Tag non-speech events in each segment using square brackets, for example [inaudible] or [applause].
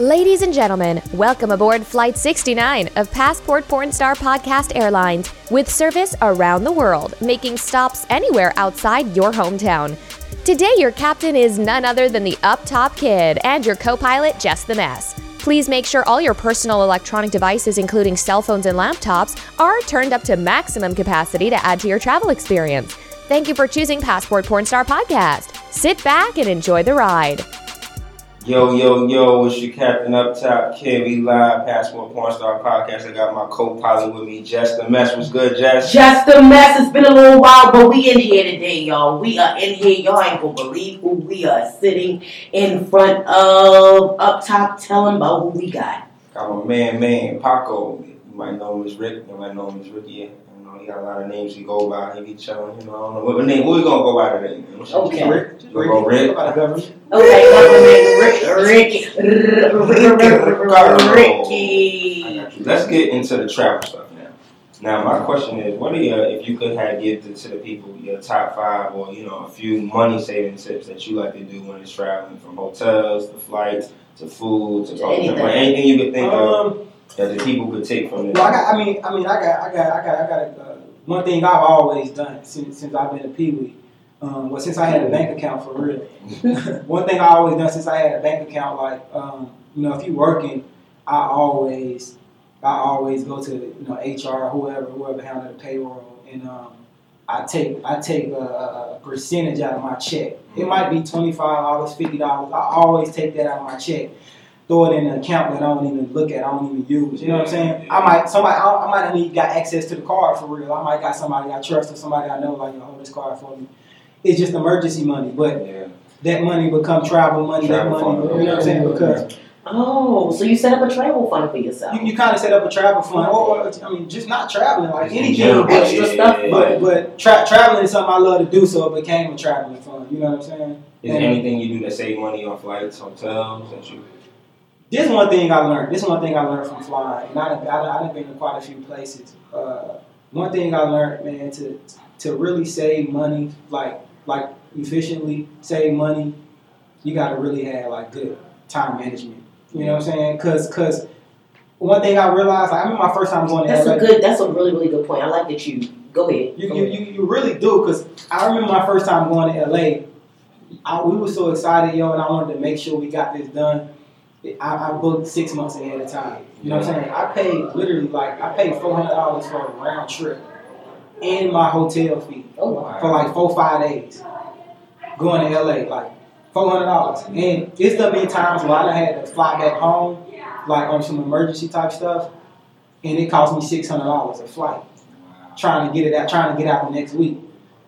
Ladies and gentlemen, welcome aboard Flight 69 of Passport Pornstar Podcast Airlines with service around the world, making stops anywhere outside your hometown. Today, your captain is none other than the Up Top Kid and your co pilot, Jess the Mess. Please make sure all your personal electronic devices, including cell phones and laptops, are turned up to maximum capacity to add to your travel experience. Thank you for choosing Passport Pornstar Podcast. Sit back and enjoy the ride. Yo, yo, yo, it's your captain up top, Kid. We live, Passport Porn Star Podcast. I got my co-pilot with me, Jess the Mess. What's good, Jess? Just a mess. It's been a little while, but we in here today, y'all. We are in here. Y'all ain't gonna believe who we are sitting in front of up top. Tell them about who we got. Got my man, man, Paco. You might know him as Rick. You might know him as Ricky. You he got a lot of names he go by. He be chilling, you know. I don't know what name. What we gonna go by today, man? What's Okay. Rick? You gonna go Rick? Okay, government Rick, Ricky, I Ricky. got you. Let's get into the travel stuff now. Now, my question is, what are your, if you could have give to, to the people your top five or, you know, a few money saving tips that you like to do when it's traveling from hotels to flights to food to Anything. anything, anything you could think of Um, that the people could take from this? well, I got. I mean, I mean, I got, I got, I got, I got. Uh, one thing I've always done since since I've been a Pee Wee, um, well, since I had a bank account for real. [laughs] one thing I always done since I had a bank account, like, um, you know, if you're working, I always, I always go to you know HR, whoever, whoever handle the payroll, and um, I take, I take a, a a percentage out of my check. It might be twenty five dollars, fifty dollars. I always take that out of my check. Throw it in an account that I don't even look at, I don't even use. You know what I'm saying? I might somebody I, I might not need got access to the card for real. I might got somebody I trust or somebody I know like you hold this card for me. It's just emergency money, but Yeah. that money become travel money. Travel that money, fund, you know what I'm saying? Because Oh, so you set up a travel fund for yourself? you, you kind of set up a travel fund, or, or I mean, just not traveling like In anything, general, but, extra stuff, but but tra- traveling is something I love to do, so it became a traveling fund. You know what I'm saying? Is there anything you do to save money on flights, hotels that you? This one thing I learned. This one thing I learned from flying, and I done, I I done been to quite a few places. Uh, one thing I learned, man, to to really save money, like like efficiently save money, you got to really have like good time management. You know what I'm saying? Cause cause one thing I realized, like, I remember my first time going to That's LA. a good. That's a really, really good point. I like that you go ahead. You, Go you, ahead. you, you really do, because I remember my first time going to LA. I, we were so excited, yo, and I wanted to make sure we got this done. I, I booked six months ahead of time. You know what I'm saying? I paid literally like I paid four hundred dollars for a round trip and my hotel fee Oh wow. for like four five days going to LA, like four hundred dollars. And it's done been times where I had to fly back home, like on some emergency type stuff, and it cost me six hundred dollars a flight trying to get it out, trying to get out the next week.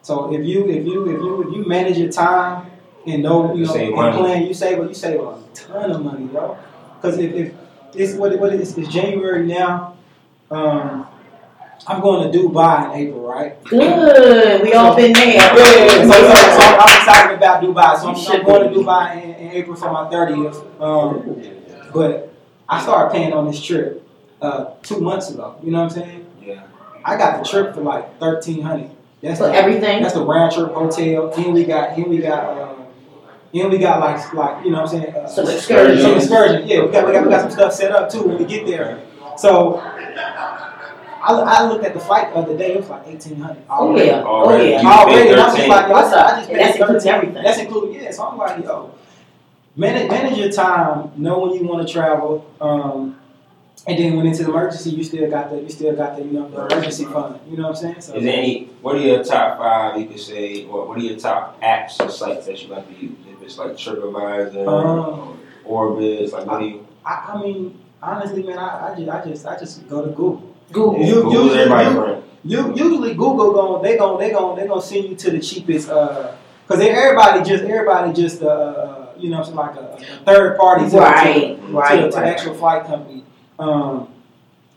So if you if you if you if you manage your time and no, you You know save and money. plan, you save you save a ton of money, bro. Because if, if it's what it- what it is it's January now, um, I'm going to Dubai in April, right? Good. We all been there. Yeah, yeah, yeah. So, so, so I'm excited about Dubai. So You I'm, should I'm going to Dubai in, in April for my 30th. Um, but I started paying on this trip uh, two months ago. You know what I'm saying? Yeah. I got the trip for like thirteen hundred. That's For the, everything. That's the round trip hotel. And we got, and we got, uh, and we got like, like you know what I'm saying? Uh, Some excursions. Some excursion. Yeah, we got, we got, we got some stuff set up too when we get there. So I, I looked at the flight the other day. It was like eighteen hundred. Oh yeah. Oh yeah. You Already, paid and I'm just 13. like, yo, I I just paid that's includes 13. everything. That's including, yeah. So I'm like, yo, manage, manage your time. Know when you want to travel. Um, and then when it's an emergency, you still got the, you still got the, you know, the emergency fund. You know what I'm saying? So Is there any? What are your top five you could say, or what are your top apps or sites that you like to use? If it's like TripAdvisor, Um, or Orbitz, like what do you? I, I mean, honestly, man, I, I just, I just, I just go to Google. Google. You- Google usually- everybody you- You usually Google going, they going, they going, they gonna send you to the cheapest, uh, because everybody just, everybody just, uh, uh, you know, it's like a, a third party to, to- Right. to, Right. to, the right. actual flight company. Um,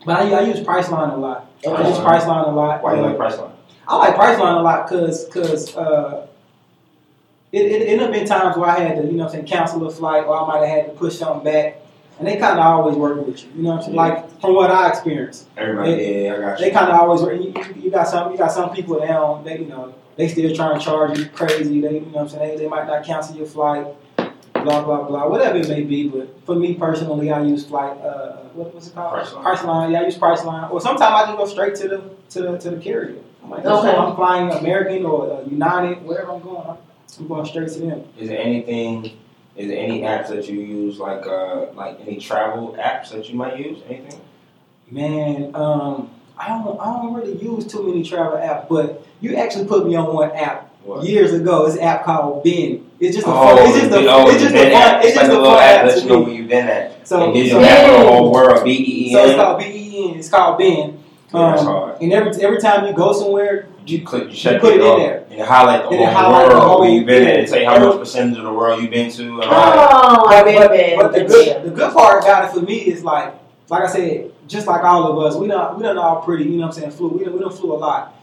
but I, I use Priceline a lot. I use Priceline a lot. Why do you like Priceline? I like Priceline a lot because because uh, it, it, it have been times where I had to you know what I'm saying cancel a flight or I might have had to push something back, and they kind of always work with you. You know what I'm saying? Yeah. Like from what I experienced, Everybody, yeah, yeah, I got you. they kind of always work. You, you, you got some you got some people that don't they you know they still trying to charge you crazy. They you know what I'm saying they, they might not cancel your flight. Blah blah blah, whatever it may be. But for me personally, I use flight. Uh, what, was it called? Priceline. Priceline. Yeah, I use Priceline. Or sometimes I just go straight to the to the to the carrier. I'm like, Okay. so I'm flying American or uh, United, wherever I'm going. I'm, I'm going straight to them. Is there anything? Is there any apps that you use, like uh, like any travel apps that you might use? Anything? Man, um, I don't I don't really use too many travel apps, but you actually put me on one app What? years ago. It's an app called Been. It's just a Oh, fun. It's just a. oh, it's just the a fun. app. It's just a a little app app lets to you know where you've been at. So, It gives so, map of the Ben. whole world. B E E so it's called Been. It's called Been. Yeah, that's Um, hard. and every every time you go somewhere, You click, you check put it in there. and it highlight the And whole highlight the world whole where you've been thing. at, and tell you how much percentage of the world you've been to. And all. Oh, I've been but, been. but the good the good part about it for me is like like I said, just like all of us, we don't we don't all pretty. You know what I'm saying? Flew we don't we don't flew a lot,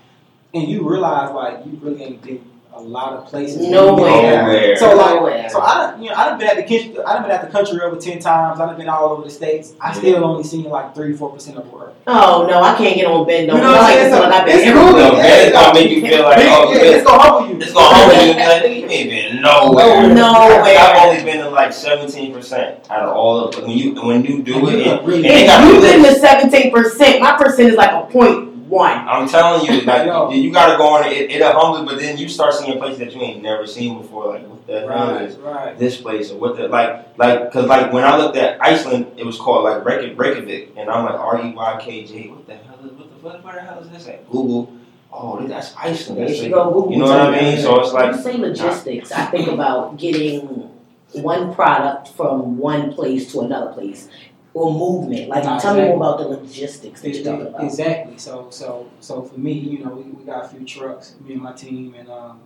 and you realize like you really ain't been a lot of places. Nowhere. Nowhere. So like Nowhere. so I you know I done been at the kitchen, I done been at the country over ten times. I done been all over the states. I Yeah. still only seen like three four percent of the world. Oh no, I can't get on Been. Don't You know what I'm like saying? to like I've been It's cool. No, man, it's gonna make you feel like, oh, yeah, it's gonna humble you. it's gonna hold you. [laughs] Like, you ain't been nowhere. Nowhere. I've only been to like seventeen percent out of all of when you when you do it. you And, really- and If you've been this- to seventeen percent, my percent is like a point one. I'm telling you, like [laughs] Yo. you, you gotta go on it. it. It'll humble, but then you start seeing places that you ain't never seen before. Like what the hell is Right, right. this place or what the like like because like when I looked at Iceland, it was called like Reykjavik, Reykjavik and I'm like R E Y K J. What the hell is what the what, where the hell is this at? Google. Oh, that's Iceland. That's you like- go. Google you know what I mean? So it's like. When like you say logistics, I think about getting one product from one place to another place, or movement. Like, Nah, tell me exactly. more about the logistics that you're talking about. Exactly. So so so for me, you know, we, we got a few trucks, me and my team, and um,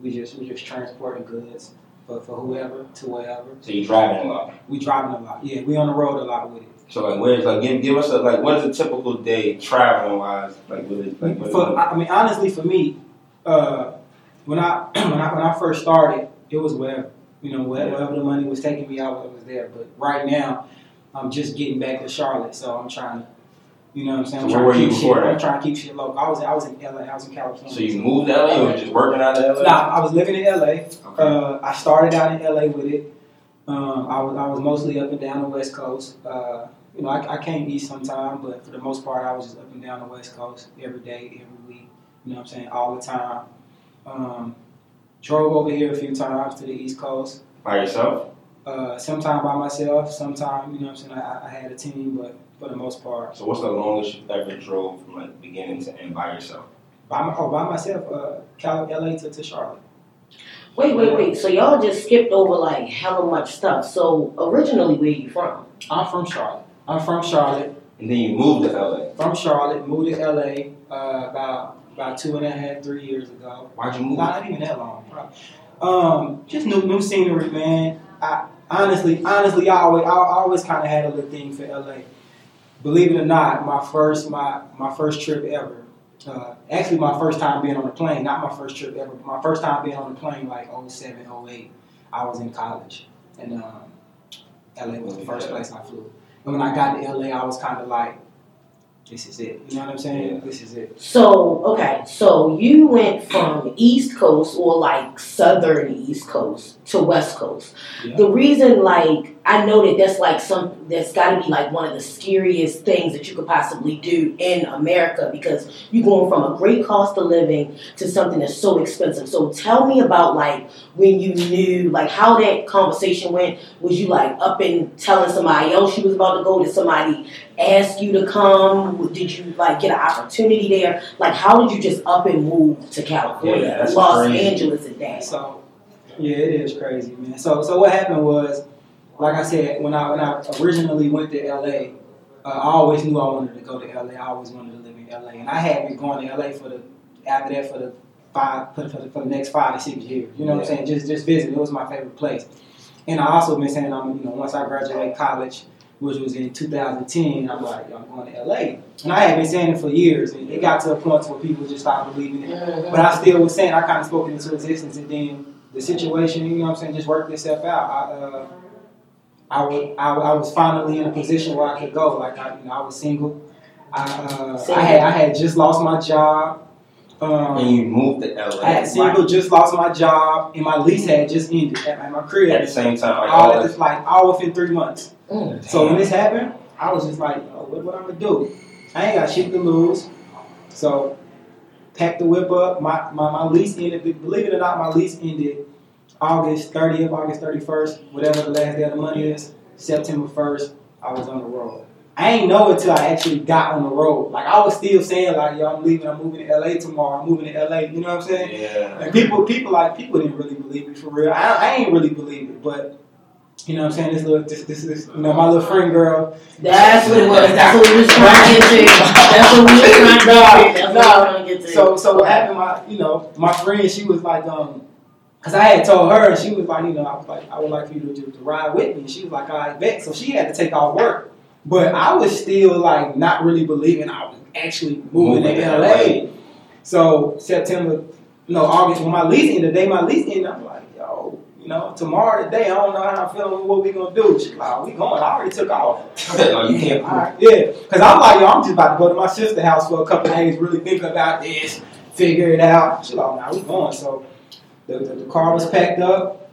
we just we just transporting goods for, for whoever to wherever. so you're driving a lot. We driving a lot. Yeah, we on the road a lot with it. So like where's like give give us a like what is a typical day traveling wise like with it like with For, it, I I mean, honestly, for me, uh, when I [clears throat] when I when I first started, it was wherever you know wherever, wherever the money was taking me, I was, was there. But right now, I'm just getting back to Charlotte, so I'm trying to, you know, what I'm saying, I'm So trying where to were you before shit. that? I'm trying to keep shit local. I was I was in LA, I was in California. so you moved to LA or just working out of LA? Nah, I was living in LA. Okay. Uh, I started out in LA with it. Um, I was I was mostly up and down the West Coast. Uh, you know, I, I came east sometime, but for the most part, I was just up and down the West Coast every day, every week. You know what I'm saying? All the time. Um, drove over here a few times to the East Coast. By yourself? Uh, sometime by myself, sometime, you know what I'm saying? I, I had a team, but for the most part, So what's the longest you've ever drove from like beginning to end by yourself? by, my, oh, by myself, uh, Cal- LA to, to Charlotte. Wait, wait, wait. So y'all just skipped over like hella much stuff. So originally, where you from? I'm from Charlotte. I'm from Charlotte. And then you moved to LA. from Charlotte, moved to LA uh, about about two and a half, three years ago. Why'd you move? Not even that long. probably. Um, just new new scenery, man. I honestly, honestly, I always I always kind of had a little thing for LA. Believe it or not, my first my my first trip ever. Uh, actually, my first time being on a plane. Not my first trip ever. But my first time being on a plane, like 07, 08, I was in college, and um, LA was the first place I flew. And when I got to LA, I was kind of like, this is it. You know what I'm saying? Yeah. This is it. So okay, so you went from East Coast or like Southern East Coast to West Coast. Yeah. The reason, like, I know that that's like some that's got to be like one of the scariest things that you could possibly do in America because you're going from a great cost of living to something that's so expensive. So tell me about like when you knew like how that conversation went. Was you like up and telling somebody else you was about to go? Did somebody ask you to come? Did you like get an opportunity there? Like how did you just up and move to California, Yeah, that's Los crazy. Angeles, and that? So, yeah, it is crazy, man. So, so what happened was, like I said, when I when I originally went to LA, uh, I always knew I wanted to go to LA. I always wanted to live in LA, and I had been going to LA for the after that for the five for the, for the, for the next five to six years. You know what I'm saying? Just just visit. It was my favorite place, and I also been saying I'm you know once I graduate college. Which was in 2010. I'm like, I'm going to LA. And I had been saying it for years. And it got to a point where people just stopped believing it. Mhm. But I still was saying I kind of spoke into existence, and then the situation, you know what I'm saying, just worked itself out. I, uh, I, wa- I, I was finally in a position where I could go. Like I, you know, I was single. I, uh, I had I had just lost my job. Um, And you moved to LA. I had single, just lost my job, and my lease had just ended at, at my crib. at the same time. Like, all all at this, this, like all within three months. Mm. So when this happened, I was just like, oh, what, what I'm gonna do? I ain't got shit to lose. So packed the whip up. My, my my lease ended. Believe it or not, my lease ended August 30th, August 31st, whatever the last day of the month is. September 1st, I was on the road. I ain't know until I actually got on the road. Like I was still saying, like, yo, I'm leaving. I'm moving to LA tomorrow. I'm moving to LA. You know what I'm saying? yeah. And people, people like people didn't really believe me for real. I, I ain't really believe it, but you know what I'm saying. This little, this, this, this, you know, my little friend girl. That's what it was. That's what we was trying to get to. That's what we was trying to get to. [laughs] That's what we was trying to get to. So, so what happened? My, you know, my friend, she was like, um, cause I had told her, and she was like, you know, I was like, I would like for you to, to, ride with me. And she was like, I bet. So she had to take off work, but I was still like not really believing I was actually moving, Moving to LA. LA. So September, no August, when my lease ended, the day my lease ended, I'm like, yo, you know, tomorrow the day, I don't know how I'm feeling, what we gonna do. She's like, oh, we going, I already took off. oh, you can't. Right, yeah, because I'm like, yo, I'm just about to go to my sister's house for a couple of days, really think about this, figure it out. She's like, oh, nah, we going. So the, the, the car was packed up.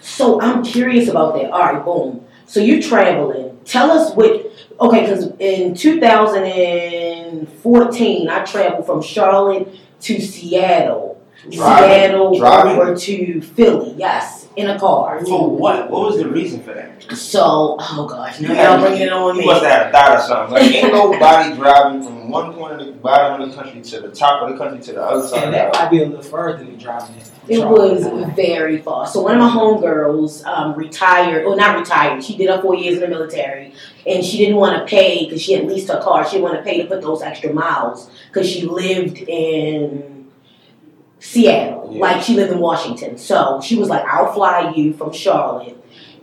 So I'm curious about that. All right, boom. So you're traveling. Tell us what. Okay, because in 2014, I traveled from Charlotte to Seattle. Driving? Seattle Driving? over to Philly. Yes, in a car. For what? What was the reason for that? So, oh gosh, now You y'all had- bringing it on You me. must have had a thought or something. Like, ain't nobody driving from one corner of the bottom of the country to the top of the country to the other side. And that might be a little further than driving it. It was very far. So one of my homegirls um, retired, or not retired. She did her four years in the military, and she didn't want to pay because she had leased her car. She didn't want to pay to put those extra miles because she lived in Seattle, Yeah. like she lived in Washington. So she was like, "I'll fly you from Charlotte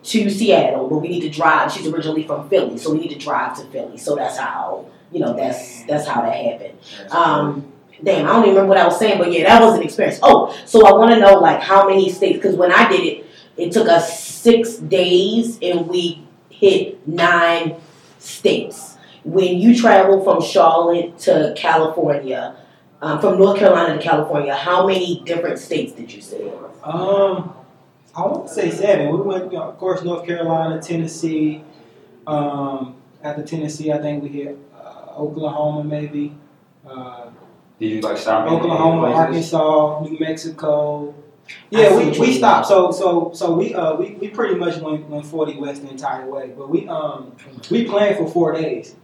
to Seattle, but we need to drive." She's originally from Philly, so we need to drive to Philly. So that's how you know that's that's how that happened. Um, damn, I don't even remember what I was saying, but yeah, that was an experience. Oh, so I want to know like how many states? Because when I did it, it took us six days, and we hit nine states. When you travel from Charlotte to California, um, from North Carolina to California, how many different states did you see? Um, I want to say seven. We went, you know, of course, North Carolina, Tennessee. Um, after Tennessee, I think we hit uh, Oklahoma, maybe. Uh, Did you like stop? in Oklahoma, places? Arkansas, New Mexico. Yeah, we, we stopped. So so so we uh we, we pretty much went, went forty west the entire way. But we um we planned for four days.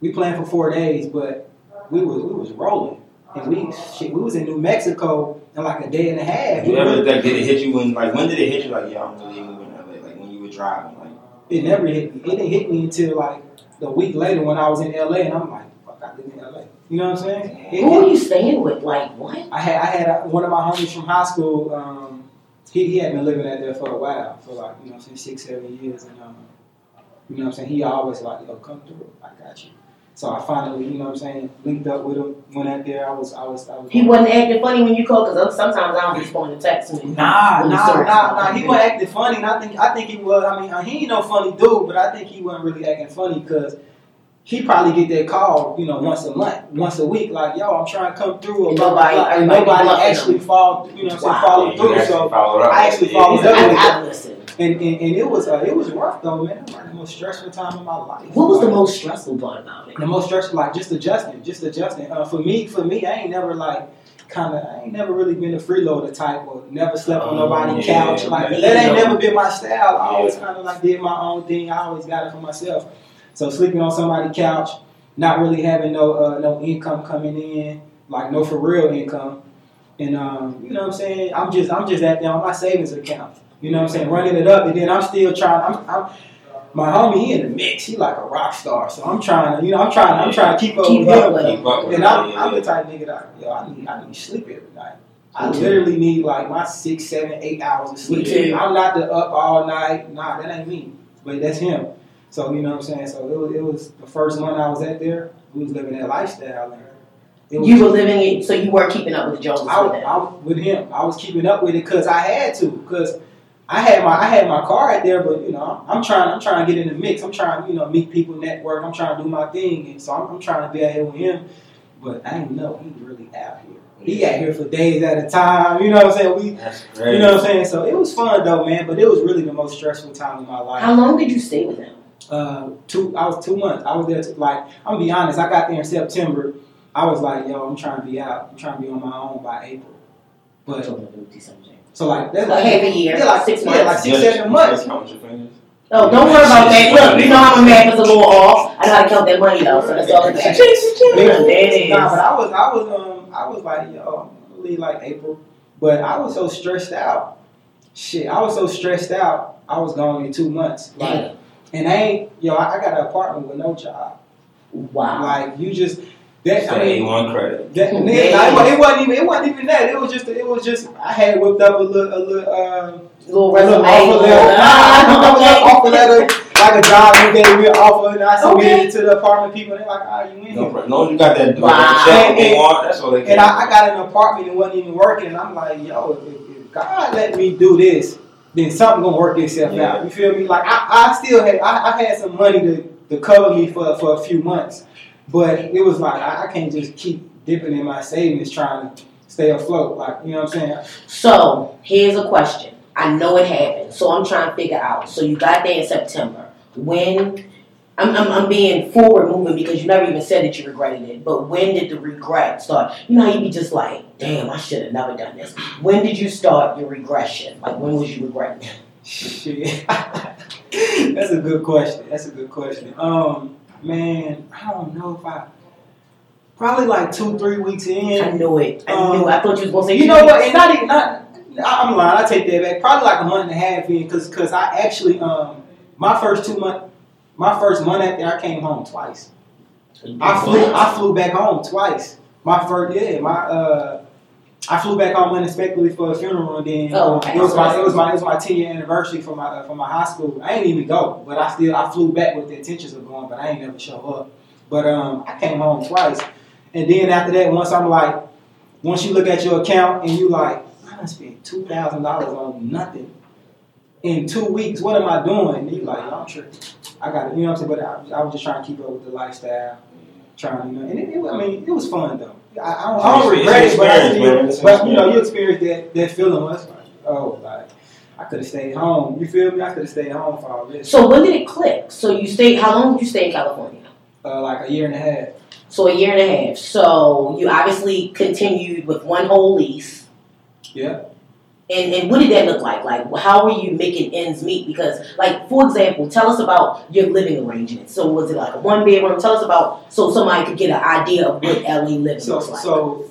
We planned for four days, but we was we was rolling. And we shit, we was in New Mexico in like a day and a half. You ever were- like did it hit you when like when did it hit you like yeah I'm really moving to LA like when you were driving like it never hit me. It didn't hit me until like the week later when I was in LA and I'm like, fuck, I live in LA. You know what I'm saying? It- Who are you staying with? Like what? I had I had a, one of my homies from high school. Um, he, he had been living out there for a while, for like you know, what I'm saying six seven years, and um, you know what I'm saying. He always like, yo, come through, I got you. So I finally, you know what I'm saying, linked up with him. Went out there. I was I was I was. He wasn't acting funny when you called because sometimes I don't respond to texts. when- Nah, nah, nah, nah. He wasn't acting funny, and I think I think he was. I mean, he ain't no funny dude, but I think he wasn't really acting funny because he probably get that call, you know, once a month, once a week, like, yo, I'm trying to come through, And blah, blah, nobody- blah, and everybody nobody actually him. fall, you know, what I'm saying, Wow. follow Yeah, through. So. I actually followed yeah. up. I, I listened. And, and, and it was uh, it was rough though, man. It was like the most stressful time of my life. What was the most stressful part about it? the most stressful? Like just adjusting, just adjusting. Uh, for me, for me, I ain't never like kind of, I ain't never really been a freeloader type, or never slept on Oh, nobody's yeah, couch. Like yeah. that ain't never been my style. I Yeah. always kind of like did my own thing. I always got it for myself. So sleeping on somebody's couch, not really having no uh, no income coming in, like no for real income, and um, you know what I'm saying. I'm just I'm just at there on my savings account. You know what I'm saying, running it up, and then I'm still trying. I'm, I'm my homie, he in the mix. He like a rock star, so I'm trying to, you know, I'm trying, I'm trying to keep up Keep with him. with Keep up with And I'm, yeah, I'm the type of nigga that yo, I need I need sleep every night. I Me too. literally need like my six, seven, eight hours of sleep. too. I'm not the up all night. Nah, that ain't me. But that's him. So you know what I'm saying. So it was, it was the first month I was at there. We was living that lifestyle. And it was, You were living it, so you weren't keeping up with the Joneses I, with was- I with him. I was keeping up with it because I had to. Because I had my I had my car out there, but you know I'm trying I'm trying to get in the mix. I'm trying you know meet people, network. I'm trying to do my thing, and so I'm, I'm trying to be out here with him. But I didn't know he really out here. He got here for days at a time. You know what I'm saying? We, That's great. you know what I'm saying. So it was fun though, man. But it was really the most stressful time of my life. How long did you stay with him? uh, two. I was two months. I was there. To, like I'm gonna be honest. I got there in September. I was like, yo, I'm trying to be out. I'm trying to be on my own by April. But so like that's Like half a year, Yeah, like six Yeah, like six, Just- seven months. Count your fingers. Oh, don't worry about that. Look, you know how my math is a little off. I know how to count that money though, so that's all. There it is. Nah, but I was, I was, um, I was like, yo, I'm leave like April. But I was so stressed out. Shit, I was so stressed out. I was gone in two months. Like, Damn. and I ain't, yo, I, I got an apartment with no job. Wow. Like, you just that. I Say mean, one credit. That, [laughs] nigga, nah, it, wasn't even it wasn't even that. It was just it was just I had whipped up a little a little uh, little a little resume. offer letter. [laughs] [laughs] Nah, okay. offer letter like a job you gave me an offer and I submitted Okay. it to the apartment people they're like, ah, you in No, here. no, you got that Wow. that check they And- want. That's all they care. And I, I got an apartment and wasn't even working and I'm like, yo, if, if God let me do this, then something gonna work itself Yeah. out. You feel me? Like I, I still had I, I had some money to, to cover me for, for a few months. But it was like I, I can't just keep dipping in my savings trying to stay afloat. Like, you know what I'm saying? So here's a question. I know it happened, so I'm trying to figure out. So you got there in September. When I'm, I'm, I'm being forward moving because you never even said that you regretted it. But when did the regret start? You know you'd be just like, damn, I should have never done this. When did you start your regression? Like when was you regretting? Shit. [laughs] That's a good question. That's a good question. Um, man, I don't know if I probably like two, three weeks in. I knew it. I Um, knew. it. I thought you was gonna say. You know what? And not even not. I'm lying. I take that back. Probably like a month and a half in, cause, cause I actually um my first two month, my first month after I came home twice. I flew I flew back home twice. My first yeah, my uh I flew back home unexpectedly for a funeral and then Oh, okay. it was my it was my it was my ten year anniversary for my uh, for my high school. I ain't even go, but I still I flew back with the intentions of going, but I ain't never show up. But um I came home twice. And then after that, once I'm like once you look at your account and you like, I done spent two thousand dollars on nothing in two weeks. What am I doing? And you like, I'm tripping. I got it. You know what I'm saying? But I, I was just trying to keep up with the lifestyle, trying, you know. And it, it, I mean, it was fun though. I, I don't, I don't regret it, but I experience, man. Still, an but you know, you experienced that that feeling. Was like, oh, like I could have stayed home. You feel me? I could have stayed home for all this. So when did it click? So you stayed. How long did you stay in California? Uh, like a year and a half. So a year and a half. So you obviously continued with one whole lease. Yeah. And and what did that look like? Like how were you making ends meet? Because like for example, tell us about your living arrangement. So was it like a one bedroom? Tell us about so somebody could get an idea of what LA living So looks like. so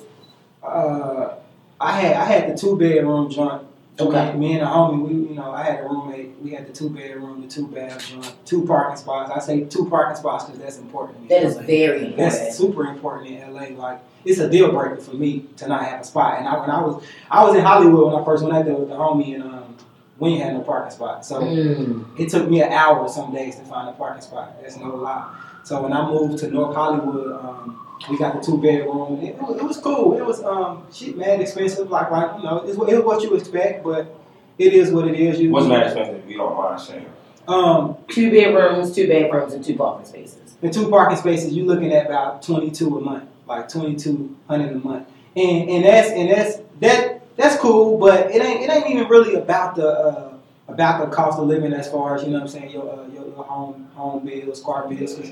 uh, I had I had the two bedroom joint. Okay. Me, me and a homie, we you know I had a roommate. We had the two bedroom, the two bath joint, two parking spots. I say two parking spots because that's important. that is very important. That's super important in LA. Like it's a deal breaker for me to not have a spot. And I, when I was I was in Hollywood when I first went out there with the homie, and um, we ain't had no parking spot. So Mm. it took me an hour some days to find a parking spot. That's no lie. So when I moved to North Hollywood, um, we got the two bedroom. It, it, was, it was cool. It was um shit mad expensive. Like like you know it's, what- it's what you expect, but it is what it is. You What's that expensive? If you don't mind saying. Um, Two bedrooms, two bedrooms, and two parking spaces. the two parking spaces you're looking at about twenty two a month, like twenty two hundred a month, and and that's and that's that that's cool, but it ain't it ain't even really about the. Uh, about the cost of living as far as you know what I'm saying your uh, your, your home home bills, car bills. 'cause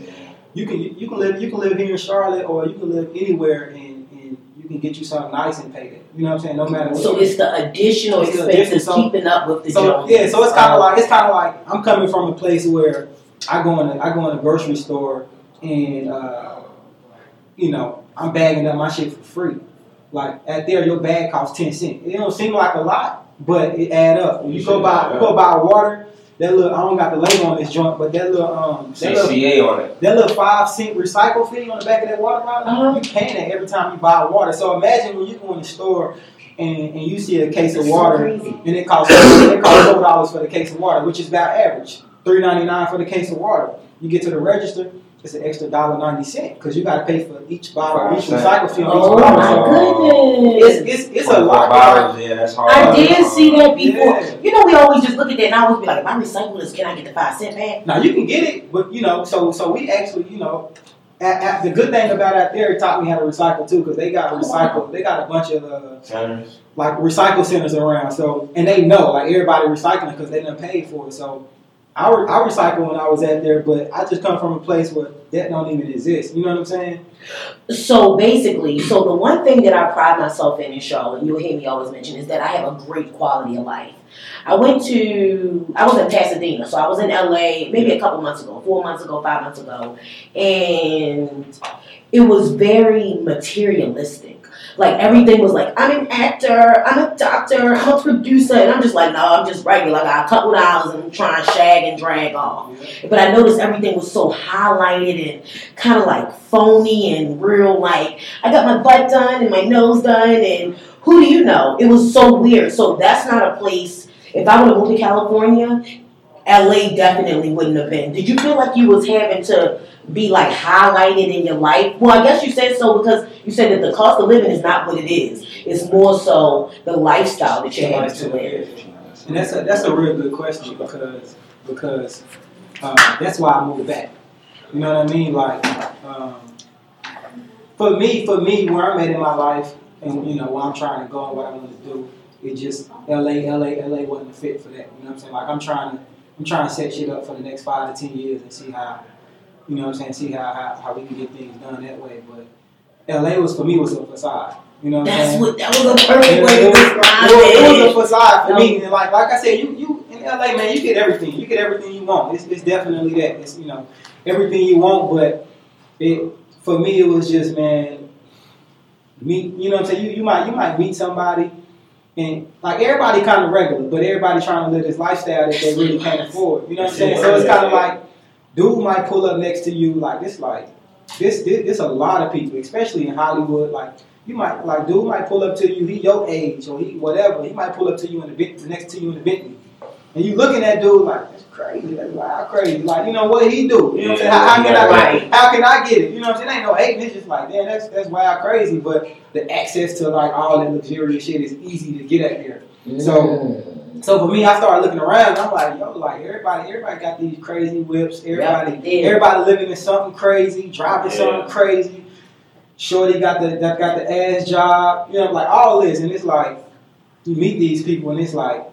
you can you, can live you can live here in Charlotte or you can live anywhere and, and you can get you something nice and pay that. You know what I'm saying? No matter what. So it's the additional It's expenses so- keeping up with the so yeah, so it's kind of like it's kind of like I'm coming from a place where I go in a, I go in a grocery store and uh, you know I'm bagging up my shit for free. Like at there, your bag costs ten cents. It don't seem like a lot, but it add up. When you go buy you go buy water, that little I don't got the label on this joint, but that little um that little, on it. that little five cent recycle fee on the back of that water bottle, Uh-huh. you paying that every time you buy water. So imagine when you go in the store and, and you see a case of It's so water crazy. and it costs it costs four dollars for the case of water, which is about average. Three ninety nine for the case of water. You get to the register, it's an extra dollar ninety cent because you got to pay for each bottle, each Five recycle fee on Oh each bottle. my goodness. it's it's, it's a lot. Bottles, yeah, that's hard. I did see that before. Yeah. You know, we always just look at that and I always be like, if I recycle this, can I get the five cent back? Now you can get it, but you know, so so we actually, you know, at, at, the good thing about out there, it taught me how to recycle too, because they got Oh, recycle. They got a bunch of uh, Centers. like recycle centers around. So and they know like everybody recycling because they done paid for it. So I, I recycle when I was at there, but I just come from a place where that don't even exist. You know what I'm saying? So basically, so the one thing that I pride myself in in Charlotte, you'll hear me always mention, is that I have a great quality of life. I went to, I was in Pasadena, so I was in LA maybe a couple months ago, four months ago, five months ago, and it was very materialistic. Like everything was like, I'm an actor, I'm a doctor, I'm a producer, and I'm just like, no, I'm just regular. I got a couple dollars and I'm trying to shag and drag off. Mm-hmm. But I noticed everything was so highlighted and kind of like phony and real. Like I got my butt done and my nose done, and who do you know? It was so weird. So that's not a place. If I would have moved to California, LA definitely wouldn't have been. Did you feel like you was having to be like highlighted in your life? Well, I guess you said so because you said that the cost of living is not what it is. It's more so the lifestyle that you're having to live. And that's a that's a real good question because because um, that's why I moved back. You know what I mean? Like um, for me, for me, where I'm at in my life, and you know where I'm trying to go and what I want to do, it just LA, LA, LA wasn't a fit for that. You know what I'm saying? Like I'm trying to I'm trying to set shit up for the next five to ten years and see how you know what I'm saying, see how how, how we can get things done that way. But LA was for me was a facade. You know what I'm That's saying? what that was a perfect way to describe it It was a facade for me. And like like I said, you you in LA, man, you get everything. You get everything you want. It's, it's definitely that. It's you know everything you want. But it for me, it was just man, meet. You know what I'm saying? You you might you might meet somebody. And like everybody kind of regular, but everybody trying to live this lifestyle that they really can't afford. You know what I'm saying? So it's kind of like, dude might pull up next to you, like this, like this, this, this. A lot of people, especially in Hollywood, like you might like dude might pull up to you, he your age or he whatever. He might pull up to you in the Bent- next to you in the Bentley, and you looking at dude like that's crazy, that's wild crazy. Like you know what he do? You know what I'm saying? How, how can I Right. how can I get it? You know what I'm saying? Ain't no hating. It's just like damn, that's that's wild crazy. But the access to like all that luxurious shit is easy to get at there. So so for me, I started looking around. And I'm like, yo, like everybody, everybody got these crazy whips. Everybody, Yep, yeah. everybody living in something crazy, driving Yeah. something crazy. Shorty got the that got the ass job. You know, like all this, and it's like you meet these people, and it's like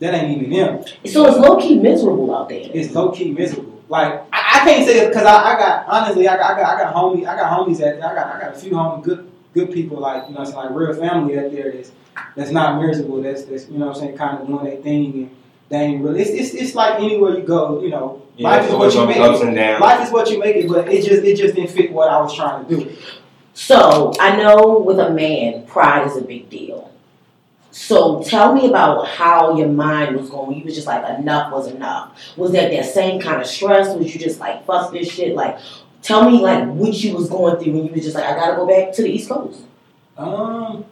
that ain't even them. So it's low key miserable out there. It's low key miserable. Like I, I can't say it because I, I got honestly, I got, I got I got homies, I got homies at there. I got I got a few homies, good good people like you know, it's like real family out there that's that's not miserable. That's that's you know, what I'm saying kind of doing their thing and they ain't really. It's, it's, it's like anywhere you go, you know. Yeah, life is what you make ups it. and downs. Life is what you make it, but it just it just didn't fit what I was trying to do. So I know with a man, pride is a big deal. So tell me about how your mind was going. You was just like enough was enough. Was that that same kind of stress? Was you just like fuck this shit? Like, tell me like what you was going through when you was just like I gotta go back to the East Coast. Um,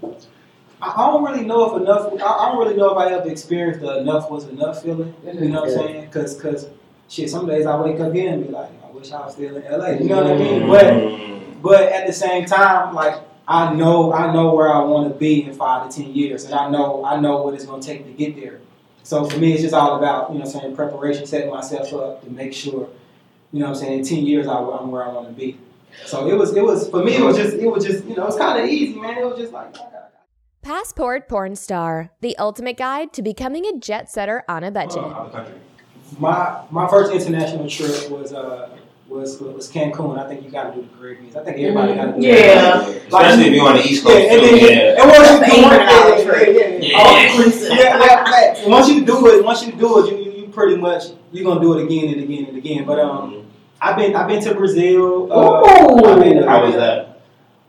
I I don't really know if enough. I I don't really know if I ever experienced the enough was enough feeling. You know what I'm saying? Because, cause, shit, some days I wake up here and be like, I wish I was still in LA. You know what I mean? But, Mm. but at the same time, like, I know, I know where I want to be in five to ten years, and I know, I know what it's gonna take to get there. So for me, it's just all about, you know, what I'm saying preparation, setting myself up to make sure, you know, what I'm saying in ten years I, I'm where I want to be. So it was, it was for me, it was just, it was just, you know, it's kind of easy, man. It was just like. I got- Passport Porn Star, the ultimate guide to becoming a jet setter on a budget. Uh, out of the country. My my first international trip was uh was was Cancun. I think you got to do the Caribbean. I think everybody got to do Yeah. that. Especially if you're on the East Yeah, Coast. and, too, then, yeah. and once you That's do it, $800 yeah, trip. yeah, yeah. Yeah. All inclusive. Yeah, yeah, facts. And once you do it, once you do it, you, you, you pretty much you're gonna do it again and again and again. But um, I've been I've been to Brazil. Uh, Ooh. I've been, How was that?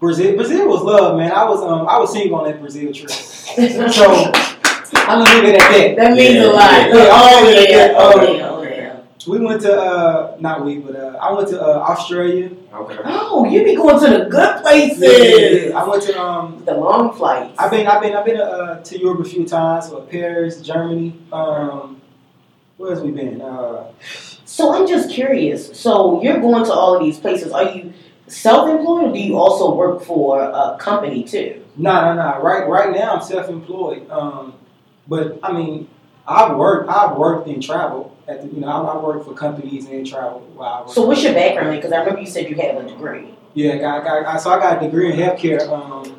Brazil Brazil was love, man. I was um I was single on that Brazil trip, [laughs] so I'm gonna leave it at that. That means Yeah, a lot. yeah. Yeah, Oh yeah, yeah, yeah, oh okay, yeah, oh yeah. We went to uh not we, but uh, I went to uh, Australia. Okay. Oh, you be going to the good places. Yeah, yeah, yeah. I went to um The long flights. I've been I've been I've been uh, to Europe a few times, so Paris, Germany. Um, where else we been? Uh, So I'm just curious. So you're going to all of these places. Are you self-employed, or do you also work for a company too? nah, nah, nah. Right, right now I'm self-employed. Um, but I mean, I've worked I've worked in travel at the, you know, I, I work for companies and travel while I work. So what's your background? Because I remember you said you have a degree. Yeah, I got, I got, so I got a degree in healthcare. Um,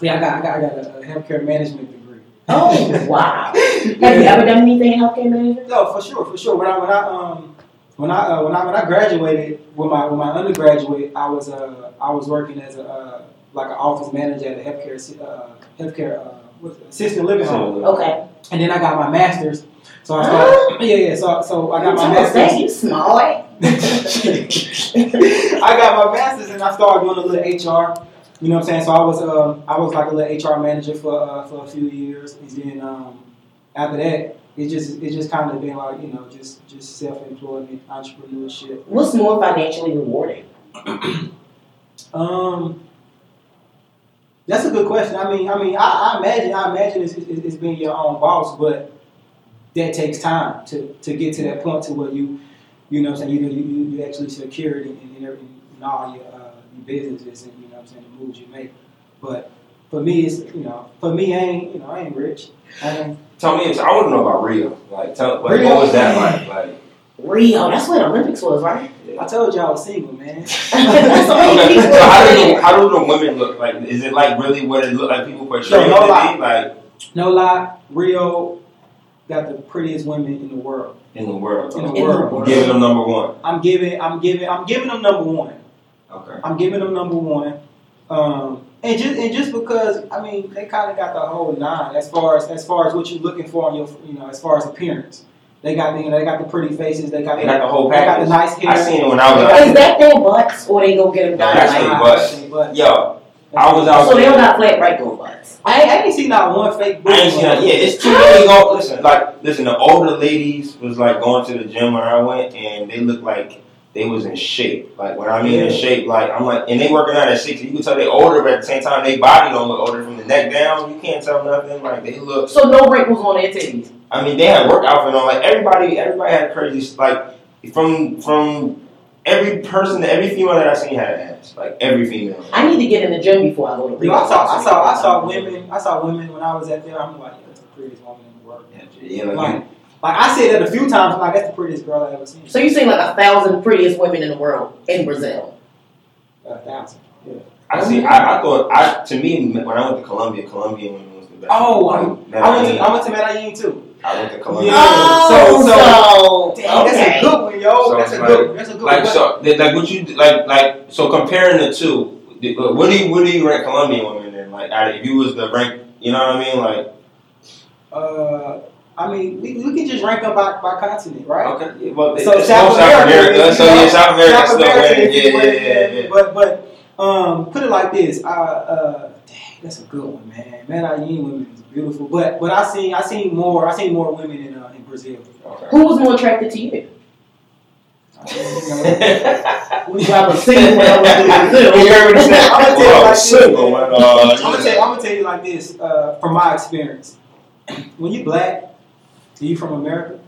yeah, I got, I got, I got a, a healthcare management degree. Oh [laughs] wow! Have you ever done anything in healthcare management? No, for sure, for sure. When I, when I, um, when I, uh, when I, when I graduated with my, with my undergraduate, I was, uh, I was working as a, uh, like an office manager at a healthcare, assi- uh, healthcare, uh, what's assisted living home. Okay. And then I got my master's. So I started, [laughs] yeah, yeah. So, so I got my master's. You smart. [laughs] I got my master's and I started doing a little HR. You know what I'm saying? So I was um, I was like a little HR manager for uh, for a few years, and then um, after that, it just it just kind of been like you know just just self employment, entrepreneurship. What's more financially rewarding? Um, that's a good question. I mean, I mean, I, I imagine I imagine it's, it's, it's being your own boss, but that takes time to, to get to that point to where you you know what I'm saying you you, you, you actually secure it in, in, every- in all your, uh, your businesses and you know what I'm saying the moves you make. But for me, it's you know for me, I ain't you know I ain't rich. I ain't, Tell me, I want to know about Rio. Like, tell, like, Rio? what was that like? Like, Rio. That's where the Olympics was, right? I told you I was single, man. [laughs] [laughs] That's [laughs] the okay, so how do the, how do the women look? Like, is it like really what it look like? People portray No, it no to lie. be like no lie, Rio got the prettiest women in the world. in the world. In the Okay. world. We're giving them number one. I'm giving, I'm giving, I'm giving them number one. Okay. I'm giving them number one. Um, and just and just because I mean they kind of got the whole nine as far as as far as what you're looking for on your you know as far as appearance. They got the you know they got the pretty faces. They got They the, got the whole they got the package. nice hair. I seen it when I was Is that their butts or they go get them done? That's like- their butts. But Yo, I was out So they there. don't got flat right go butts. I, ain't- I ain't seen not one fake. I ain't seen that. Yeah, it's too many. Go listen, like listen. The older ladies was like going to the gym when I went, and they looked like they was in shape. Like when I mean in shape, like I'm like, and they working out at sixty. You can tell they older, but at the same time, they body don't look older from the neck down. You can't tell nothing. Like they look. So no wrinkles on their titties. I mean, they had work outfit on. Like everybody, everybody had crazy. Like from from every person, every female that I seen had an ass. Like every female. I need to get in the gym before I go to Yo, I saw I saw I saw women I saw women when I was at there. I'm like, yeah, that's the prettiest woman in the world. Yeah, like, Like, like I said that a few times. I'm like, that's the prettiest girl I ever seen. So you seen like a thousand prettiest women in the world in Brazil. A thousand. Yeah. I see. I, I thought. I to me when I went to Colombia, Colombian women was the best. Oh, Like, I went Medellin, to I went to Medellin too. I went to Colombia. Yeah. Oh, so- Damn, that's a good one, yo. So that's a it's good. one. That's a good. Like one. so, like what you like like so comparing the two. the- What do you what do you rank Colombian women in? Like if you was the rank, you know what I mean? Like Uh, I mean, we, we can just rank them by, by continent, right? okay, yeah, well, So South South America, America. is, So you know, yeah, South America South still America winning. is Yeah, yeah, yeah, yeah. But but um, put it like this. Uh, uh, dang, that's a good one, man. Medellin women is beautiful, but but I seen I seen more I seen more women in uh, in Brazil. Okay. Who was more attracted to you? You [laughs] know, We rather single when I was in Brazil. You heard what he said? I'm gonna tell you like single, this, man. man. I'm gonna tell you, I'm gonna tell you like this uh, from my experience. [clears throat] When you black, and you from America,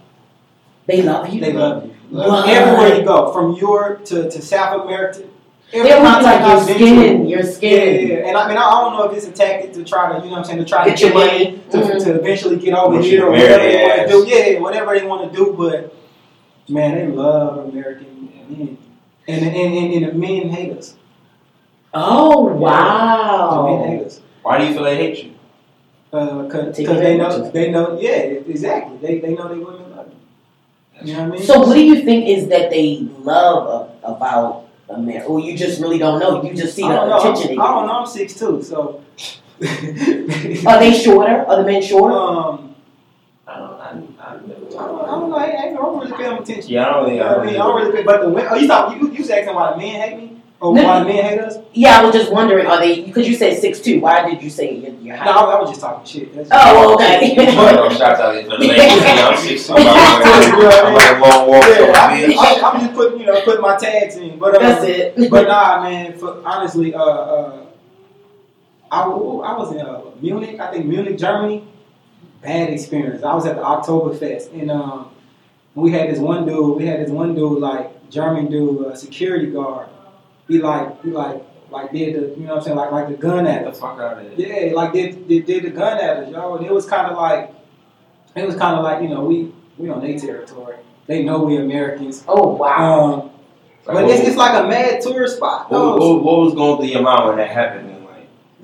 They love you. they love you. What? Everywhere you go, from Europe to, to South America, They every want continent like your I've been to, skin, your Yeah, skin. yeah, yeah. And I mean, I don't know if it's a tactic to try to, you know what I'm saying, to try Get to your money. to, Mhm. to eventually get over Once here or whatever they want to do. Yeah, whatever they want to do. But man, they love American men, and and and, and the men hate us. Oh The men wow! hate us. Why do you feel they hate you? Uh, cause, Take 'cause they know, they know, yeah, exactly. They, they know they women love you. You know what I mean? So what do you think is that they love a- about America? Or you just really don't know? You just see the don't know. attention. I'm, I don't know. I'm six two, so. [laughs] Are they shorter? Are the men shorter? Um, I don't. I, I, I don't, I don't know. I, I don't really pay them attention. yeah, I don't. You Yeah, know what I mean? I don't really pay. But the women. Oh, you thought you you was asking why the men hate me or No. why men hate us? Yeah, I was just wondering. Are they? Because you said six two. Why did you say your, your No, height? I, I was just talking shit. That's Oh, okay. [laughs] no shots out there for the ladies. I'm six two. I'm like a long walk. Yeah, so I, bitch. I, I'm just putting you know putting my tags in. But um, That's it. [laughs] But nah, man. For, honestly, uh, uh, I, I was in uh, Munich. I think Munich, Germany. Bad experience. I was at the Oktoberfest, and um, we had this one dude. We had this one dude, like German dude, uh, security guard. He like, he like, like did the, you know what I'm saying, like, like the gun at the us. fuck out of. Yeah, like did, did did the gun at us, yo. And it was kind of like, it was kind of like, you know, we we on their territory. They know we Americans. Oh wow. Um, but it's, it's like a mad tourist spot. What, though. what, what was going through your mind when that happened?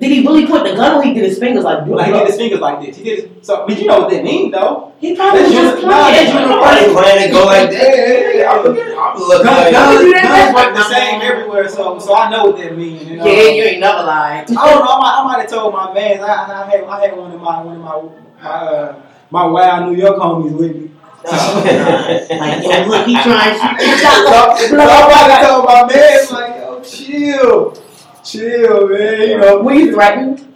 And like, Did he really put the gun or he did his fingers like this? Like he did his fingers like this. He did his, so, but you know what that means though. He probably was That's just uni- playing. nah, That's that's universal. nobody planning to go like that. I'm looking, I'm looking Guns, like, guns, that guns back. work the same everywhere, so so I know what that means. You know? Yeah, you ain't never lied. I don't know. I might, I might have told my man. I, I had I had one of my one of my my uh, my wild New York homies with me. Oh, [laughs] like, yo, look, he trying [laughs] to shoot So, so I might have told my man [laughs] like, yo, chill, chill, man. You know, Were you threatened?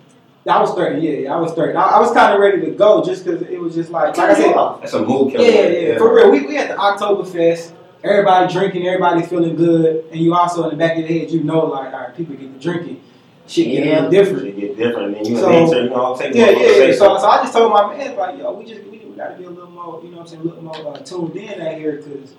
I was thirty. Yeah, yeah, I was thirty. I, I was kind of ready to go just because it was just like like I said. That's a mood killer. Yeah, yeah, for real. We, we at the Oktoberfest. Everybody drinking, everybody feeling good, and you also in the back of your head, you know, like, all right, people get to drinking, shit get a little different. It get different, and you So- answer, you know, take Yeah, one yeah, for the yeah. sake So, of- so I just told my man, like, yo, we just we, we gotta be a little more, you know what I'm saying, a little more uh, tuned in out here, cause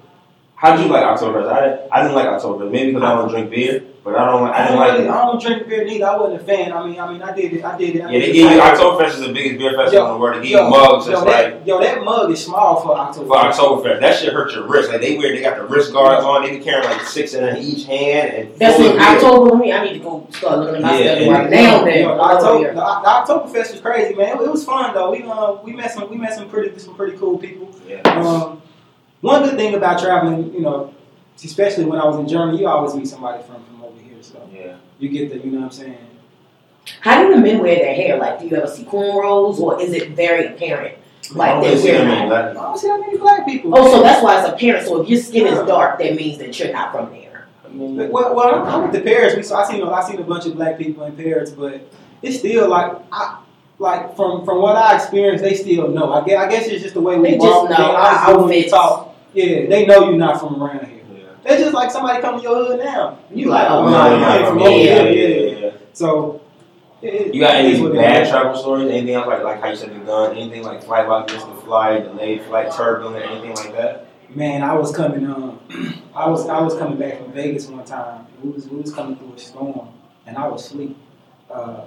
How did you like Oktoberfest? I didn't, I didn't like Oktoberfest. Maybe because I don't drink beer, but I don't. I I didn't don't like really, it. I don't drink beer neither. I wasn't a fan. I mean, I mean, I did it. I did it. I Yeah, they it. give you Oktoberfest is the biggest beer festival in the world. They give you mugs yo, just that, like yo, that mug is small for Oktoberfest. for Oktoberfest. That shit hurt your wrist. Like they wear, they got the wrist guards on. They be carrying like six in each hand and That's full in of beer. October me. I need to go start looking at my Yeah, schedule and- right now. Then, the, October, here. the, the Oktoberfest was crazy, man. It, it was fun though. We uh, we met some we met some pretty some pretty cool people. Yeah. Um, one good thing about traveling, you know, especially when I was in Germany, you always meet somebody from from over here, so Yeah. you get the, you know what I'm saying. How do the men wear their hair? Like, do you ever see cornrows, or is it very apparent? Like don't they really see wear. them in black. I don't see that many black people. Oh, so that's why it's apparent. So if your skin is dark, that means that you're not from there. I mean, Well, well, I I went to Paris. We saw. I seen. I seen a bunch of black people in Paris, but it's still like I. Like from from what I experienced, they still know. I guess, I guess it's just the way we They just know They, our I when we talk. Yeah, they know you're not from around here. yeah. It's just like somebody come to your hood now. You like, Oh, oh, no, no, no, ain't from yeah. over yeah, here. yeah, yeah. So, it- it- You got any bad travel stories? Anything else like like how you said the gun? Anything like flight about missed the flight, delayed flight, turbulent, anything like that? Man, I was coming. Um, [clears throat] I was I was coming back from Vegas one time. We was we was coming through a storm, and I was asleep. Uh,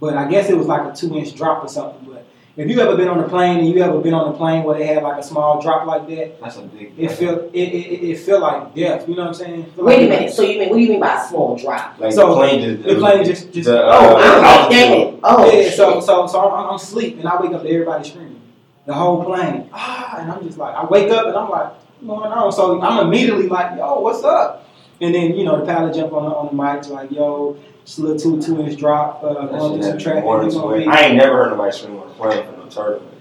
but I guess it was like a two inch drop or something. But if you ever been on a plane and you ever been on a plane where they have like a small drop like that, That's a big. it feel it it, it, it feel like death. You know what I'm saying? Feel Wait a like- minute. So you mean what do you mean by a small drop? Like So, the plane just. The plane just just the, Oh, uh, I'm like, it. Oh, yeah, so shit. so so I'm, I'm asleep and I wake up to everybody screaming, the whole plane. Ah, and I'm just like, I wake up and I'm like, what's going on? So I'm immediately like, yo, what's up? And then you know the pilot jump on the, on the mic like, yo, just a little two two inch drop, uh, going shit through some had traffic. more we than gonna two- I ain't never heard nobody scream on a plane for no turbulence.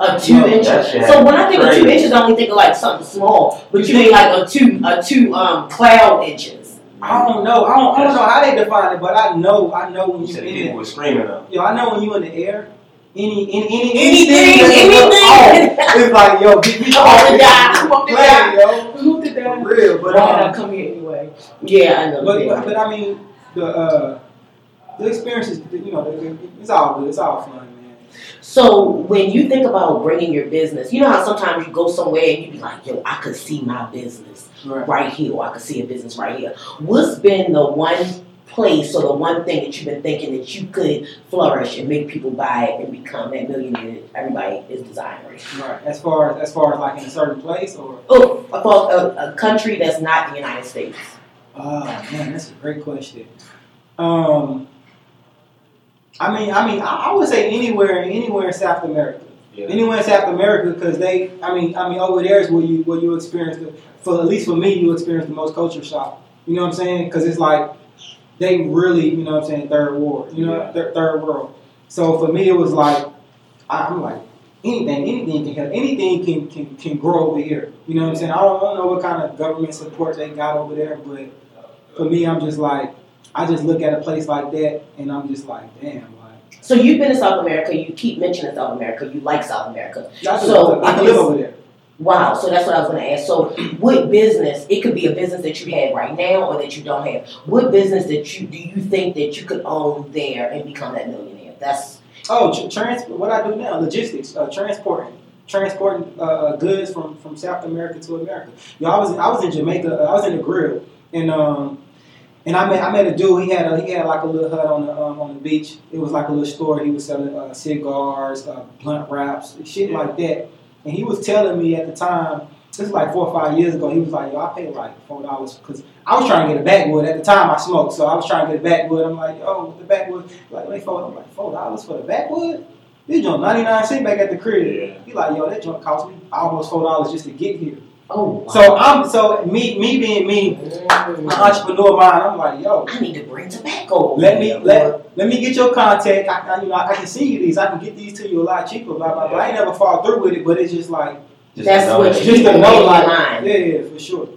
a two No, inch. So when I think of two inches, I only think of like something small. But you mean like a two a two um cloud inches? I don't know. I don't, I don't know how they define it, but I know I know when You you said in people there. were screaming though. Yo, I know when you in the air. Any, any, any, Anything, that's a little anything. off, It's like, yo, get me I want to die. I off want the to plane, die. yo. I want to For die. real, but Why did um, I come here anyway? Yeah, I know. But, but, but I mean, the uh, the experience is, you know, the- the- it's all good. It's all fun, man. So when you think about bringing your business, you know how sometimes you go somewhere and you be like, "Yo, I could see my business right here, or I could see a business right here." What's been the one place or the one thing that you've been thinking that you could flourish and make people buy it and become that millionaire that everybody is desiring? Right. As far as as far as like in a certain place or. Oh, for a, a country that's not the United States. Oh man, that's a great question. Um, I mean, I mean, I, I would say anywhere, anywhere in South America. Yeah. Anywhere in South America, because they, I mean, I mean, over there is where you where you experience the, for at least for me, you experience the most culture shock. You know what I'm saying? Because it's like they really, you know what I'm saying, third world, you know, Yeah. third, third world. So for me, it was like I, I'm like anything, anything can help, anything can, can can grow over here. You know what I'm saying? I don't, I don't know what kind of government support they got over there, but for me, I'm just like I just look at a place like that, and I'm just like, damn, like So you've been to South America. You keep mentioning South America. You like South America. I can, So, I can live over there. Wow, so that's what I was going to ask. So, what business? It could be a business that you have right now or that you don't have. What business that you do you think that you could own there and become that millionaire? That's Oh, tr- trans. What I do now? Logistics, uh, transporting, transporting uh, goods from, from South America to America. Yo, I was I was in Jamaica. Uh, I was in the grill, and um, and I met I met a dude. He had a, he had like a little hut on the um, on the beach. It was like a little store. He was selling uh, cigars, uh, blunt wraps, shit like that. And he was telling me at the time. This is like four or five years ago. He was like, "Yo, I paid like four dollars because I was trying to get a backwood at the time. I smoked, so I was trying to get a backwood. I'm like, "Yo, the backwood, like they four, I'm like four dollars for the backwood. This joint ninety nine cent back at the crib. Yeah. He like, yo, that joint cost me almost four dollars just to get here. Oh, wow. So I'm so me me being me, an Mm. entrepreneur mind. I'm like, yo, I need to bring tobacco. let me over let here, let me get your contact. I, I you know I can see you these. I can get these to you a lot cheaper. Blah blah blah. I ain't never fall through with it, but it's just like Just That's to know what that- you- just to know in like mind. yeah yeah for sure.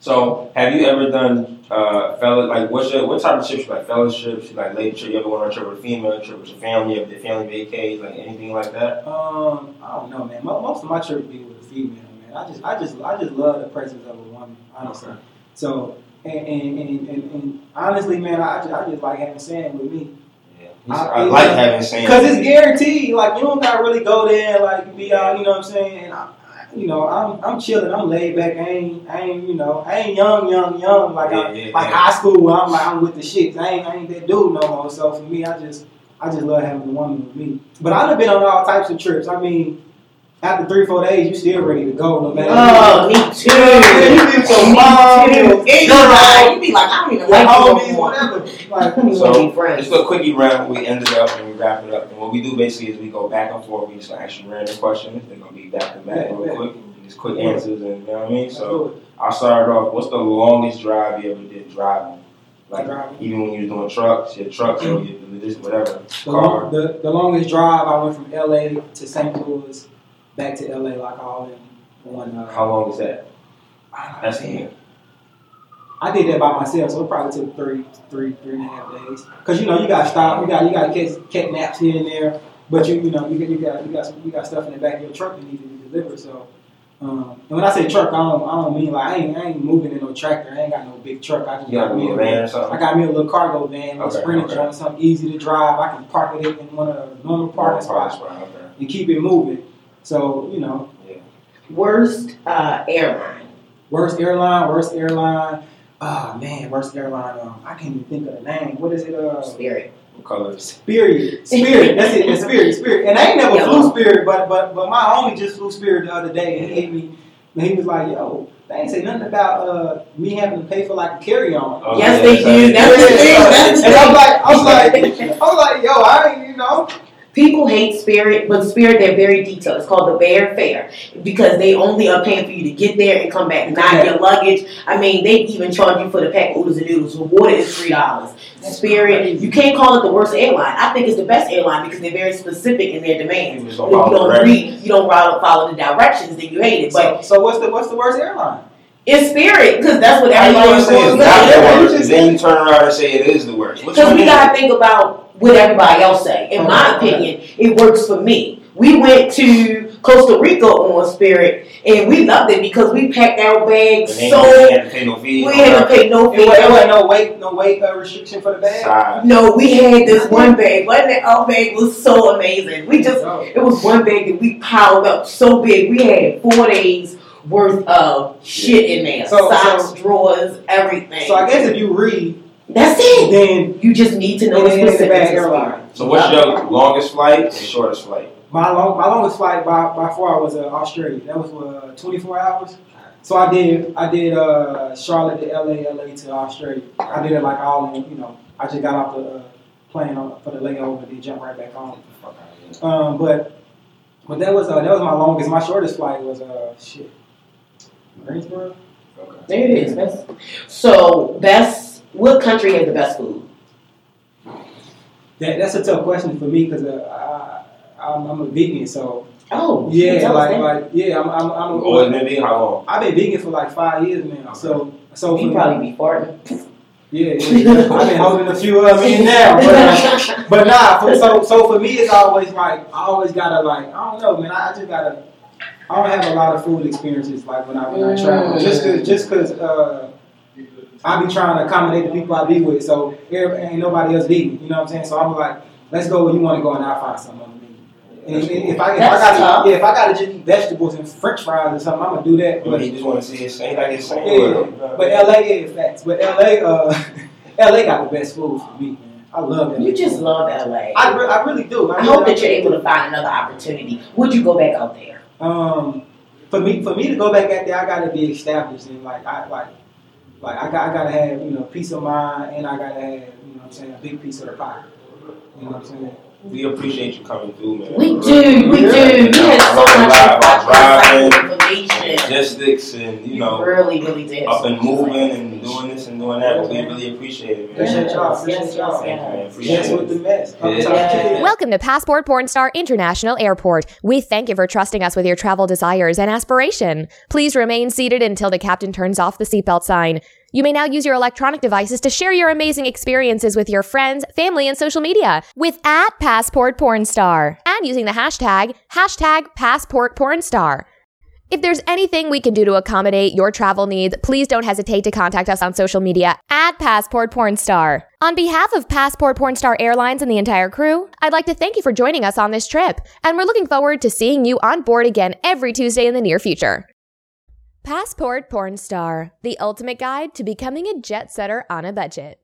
So, have you ever done uh, fella like what's your what type of trips? You like fellowships, you like lady trip? You ever went on a trip with a female trip with your family? You ever did family vacays, like anything like that? Um, I don't know, man. Most of my trips be with a female, man. I just, I just, I just love the presence of a woman, honestly. Okay. So, and and, and, and, and honestly, man, I just, I just like having Sam with me Yeah, I- I, like having sand. because it's guaranteed. Like you don't gotta really go there, and, like be out, you know what I'm saying? And I, I- you know, I'm, I'm chilling. I'm laid back. I ain't, I ain't, you know, I ain't young, young, young like I, Yeah, yeah, like yeah. high school where I'm like I'm with the shits. I ain't, I ain't that dude no more. So for me, I just, I just love having a woman with me. But I've been on all types of trips. I mean, after three, four days, you still ready to go, no matter. Oh, me too. You be so mom, Me too. girl, you be like, I don't even your like you homies, no more. whatever. [laughs] Like, I don't even So, want to be friends. It's a quickie round. We ended up and we wrap it up. And what we do basically is we go back and forth. We just ask you random questions. They're gonna be back to back Yeah, real yeah. quick. Just quick answers, and you know what I mean. So. I started off. What's the longest drive you ever did driving? Like Driving. even when you was doing trucks, your trucks or your this whatever The, car. long, the, the longest drive I went from LA to St. Louis, back to LA like all in one. Uh, How long is that? That's man. it. I did that by myself, so it probably took three, three, three and a half days. Cause you know you got to stop, you got you got to catch, catch naps here and there, but you you know you got you got you got some, you got stuff in the back of your truck that needs to be delivered. So, um, and when I say truck, I don't I don't mean like I ain't I ain't moving in no tractor. I ain't got no big truck. I just You got a me little van. I got me a little cargo van, a Okay, sprinter okay. joint, something easy to drive. I can park it in one of the normal parking spots Okay. and keep it moving. So you know, Worst uh, airline. worst airline, worst airline. Oh man, worst airline. Um, I can't even think of the name. What is it? Uh, Spirit. What colors? Spirit, Spirit. That's it. It's Spirit, Spirit. And I ain't never Yellow. flew Spirit, but but but my homie just flew Spirit the other day, and he hit me. And he was like, "Yo, they ain't say nothing about uh, me having to pay for like a carry on." Oh, yes, yeah, they do. That's the thing. That's And I was like, I was like, [laughs] I was like, yo, I ain't, you know. People hate Spirit, but Spirit they're very detailed. It's called the Bare Fare because they only are paying for you to get there and come back, not Okay. your luggage. I mean, they even charge you for the pack of oodles and noodles. The water is three dollars. Spirit, you can't call it the worst airline. I think it's the best airline because they're very specific in their demands. People just If you don't read, you don't follow follow the directions, then you hate it. But So, so what's the what's the worst airline? it's Spirit because that's what How you everybody gonna wants say not the worst? Then you turn around and say it is the worst. Because we is gotta think about what everybody else say. In my Okay. opinion, it works for me. We went to Costa Rica on Spirit, and we loved it because we packed our bags And so you had to pay no fee. we had to pay no It fee. wasn't, wasn't no weight no weight uh, restriction for the bag. Side. No, we had this one bag. Wasn't it? Our bag was so amazing. We just Oh. it was one bag that we piled up so big. We had four days worth of shit in there. So- Socks, so- drawers, everything. So I guess if you read, That's it. then You just need to know it the ain't the specifics. bag airline. So what's your longest flight and shortest flight? My long, my longest flight by, by far was uh, Australia. That was uh, 24 hours. So I did I did uh, Charlotte to LA, LA to Australia. I did it like all in, you know. I just got off the uh, plane on, for the layover, then jumped right back on. Um, but but that was uh, that was my longest. My shortest flight was uh shit, Greensboro. Okay. There it is. Best. So best. What country has the best food? That, that's a tough question for me because uh, I, I'm, I'm a vegan, so Oh, yeah, like like yeah, I'm I'm, I'm You always been big? How long? I've been vegan for like five years now. So so you probably be farting. Yeah, yeah, I've been holding a few of them in now, but, uh, but nah. For, so, so for me, it's always like I always gotta like I don't know, man. I, I just gotta. I don't have a lot of food experiences like when I when I travel, just cause just cause uh, I be trying to accommodate the people I be with. So there ain't nobody else vegan, you know what I'm saying? So I'm like, let's go where you want to go, and I'll find something on the menu. And if, if I if I gotta yeah, if I gotta just eat vegetables and French fries or something, I'm gonna do that. But But he just want to see it same like it's same. yeah, but LA is facts. But LA, uh, [laughs] LA got the best food for me, man. I love it. You just love LA. I, re- I really do. I really- hope that you're able to find another opportunity. Would you go back out there? Um, for me, for me to go back out there, I gotta be established and like I like, like I got I gotta have you know peace of mind and I gotta have you know what I'm saying a big piece of the pie. You know what I'm saying? We appreciate you coming through, man. We do, we do. We had so much information. Logistics and, you know, We really, really did. up and moving and doing this and doing that. We really appreciate it, man. Appreciate y'all. Appreciate Yes, y'all. yes, Thank you, man. Appreciate Yes, it. with the mess. Yeah. Yeah. Welcome to Passport Porn Star International Airport. We thank you for trusting us with your travel desires and aspiration. Please remain seated until the captain turns off the seatbelt sign. You may now use your electronic devices to share your amazing experiences with your friends, family, and social media with at Passport Pornstar and using the hashtag hashtag Passport Porn Star. If there's anything we can do to accommodate your travel needs, please don't hesitate to contact us on social media at Passport Porn Star. On behalf of Passport Porn Star Airlines and the entire crew, I'd like to thank you for joining us on this trip, and we're looking forward to seeing you on board again every Tuesday in the near future. Passport Porn Star, the ultimate guide to becoming a jet setter on a budget.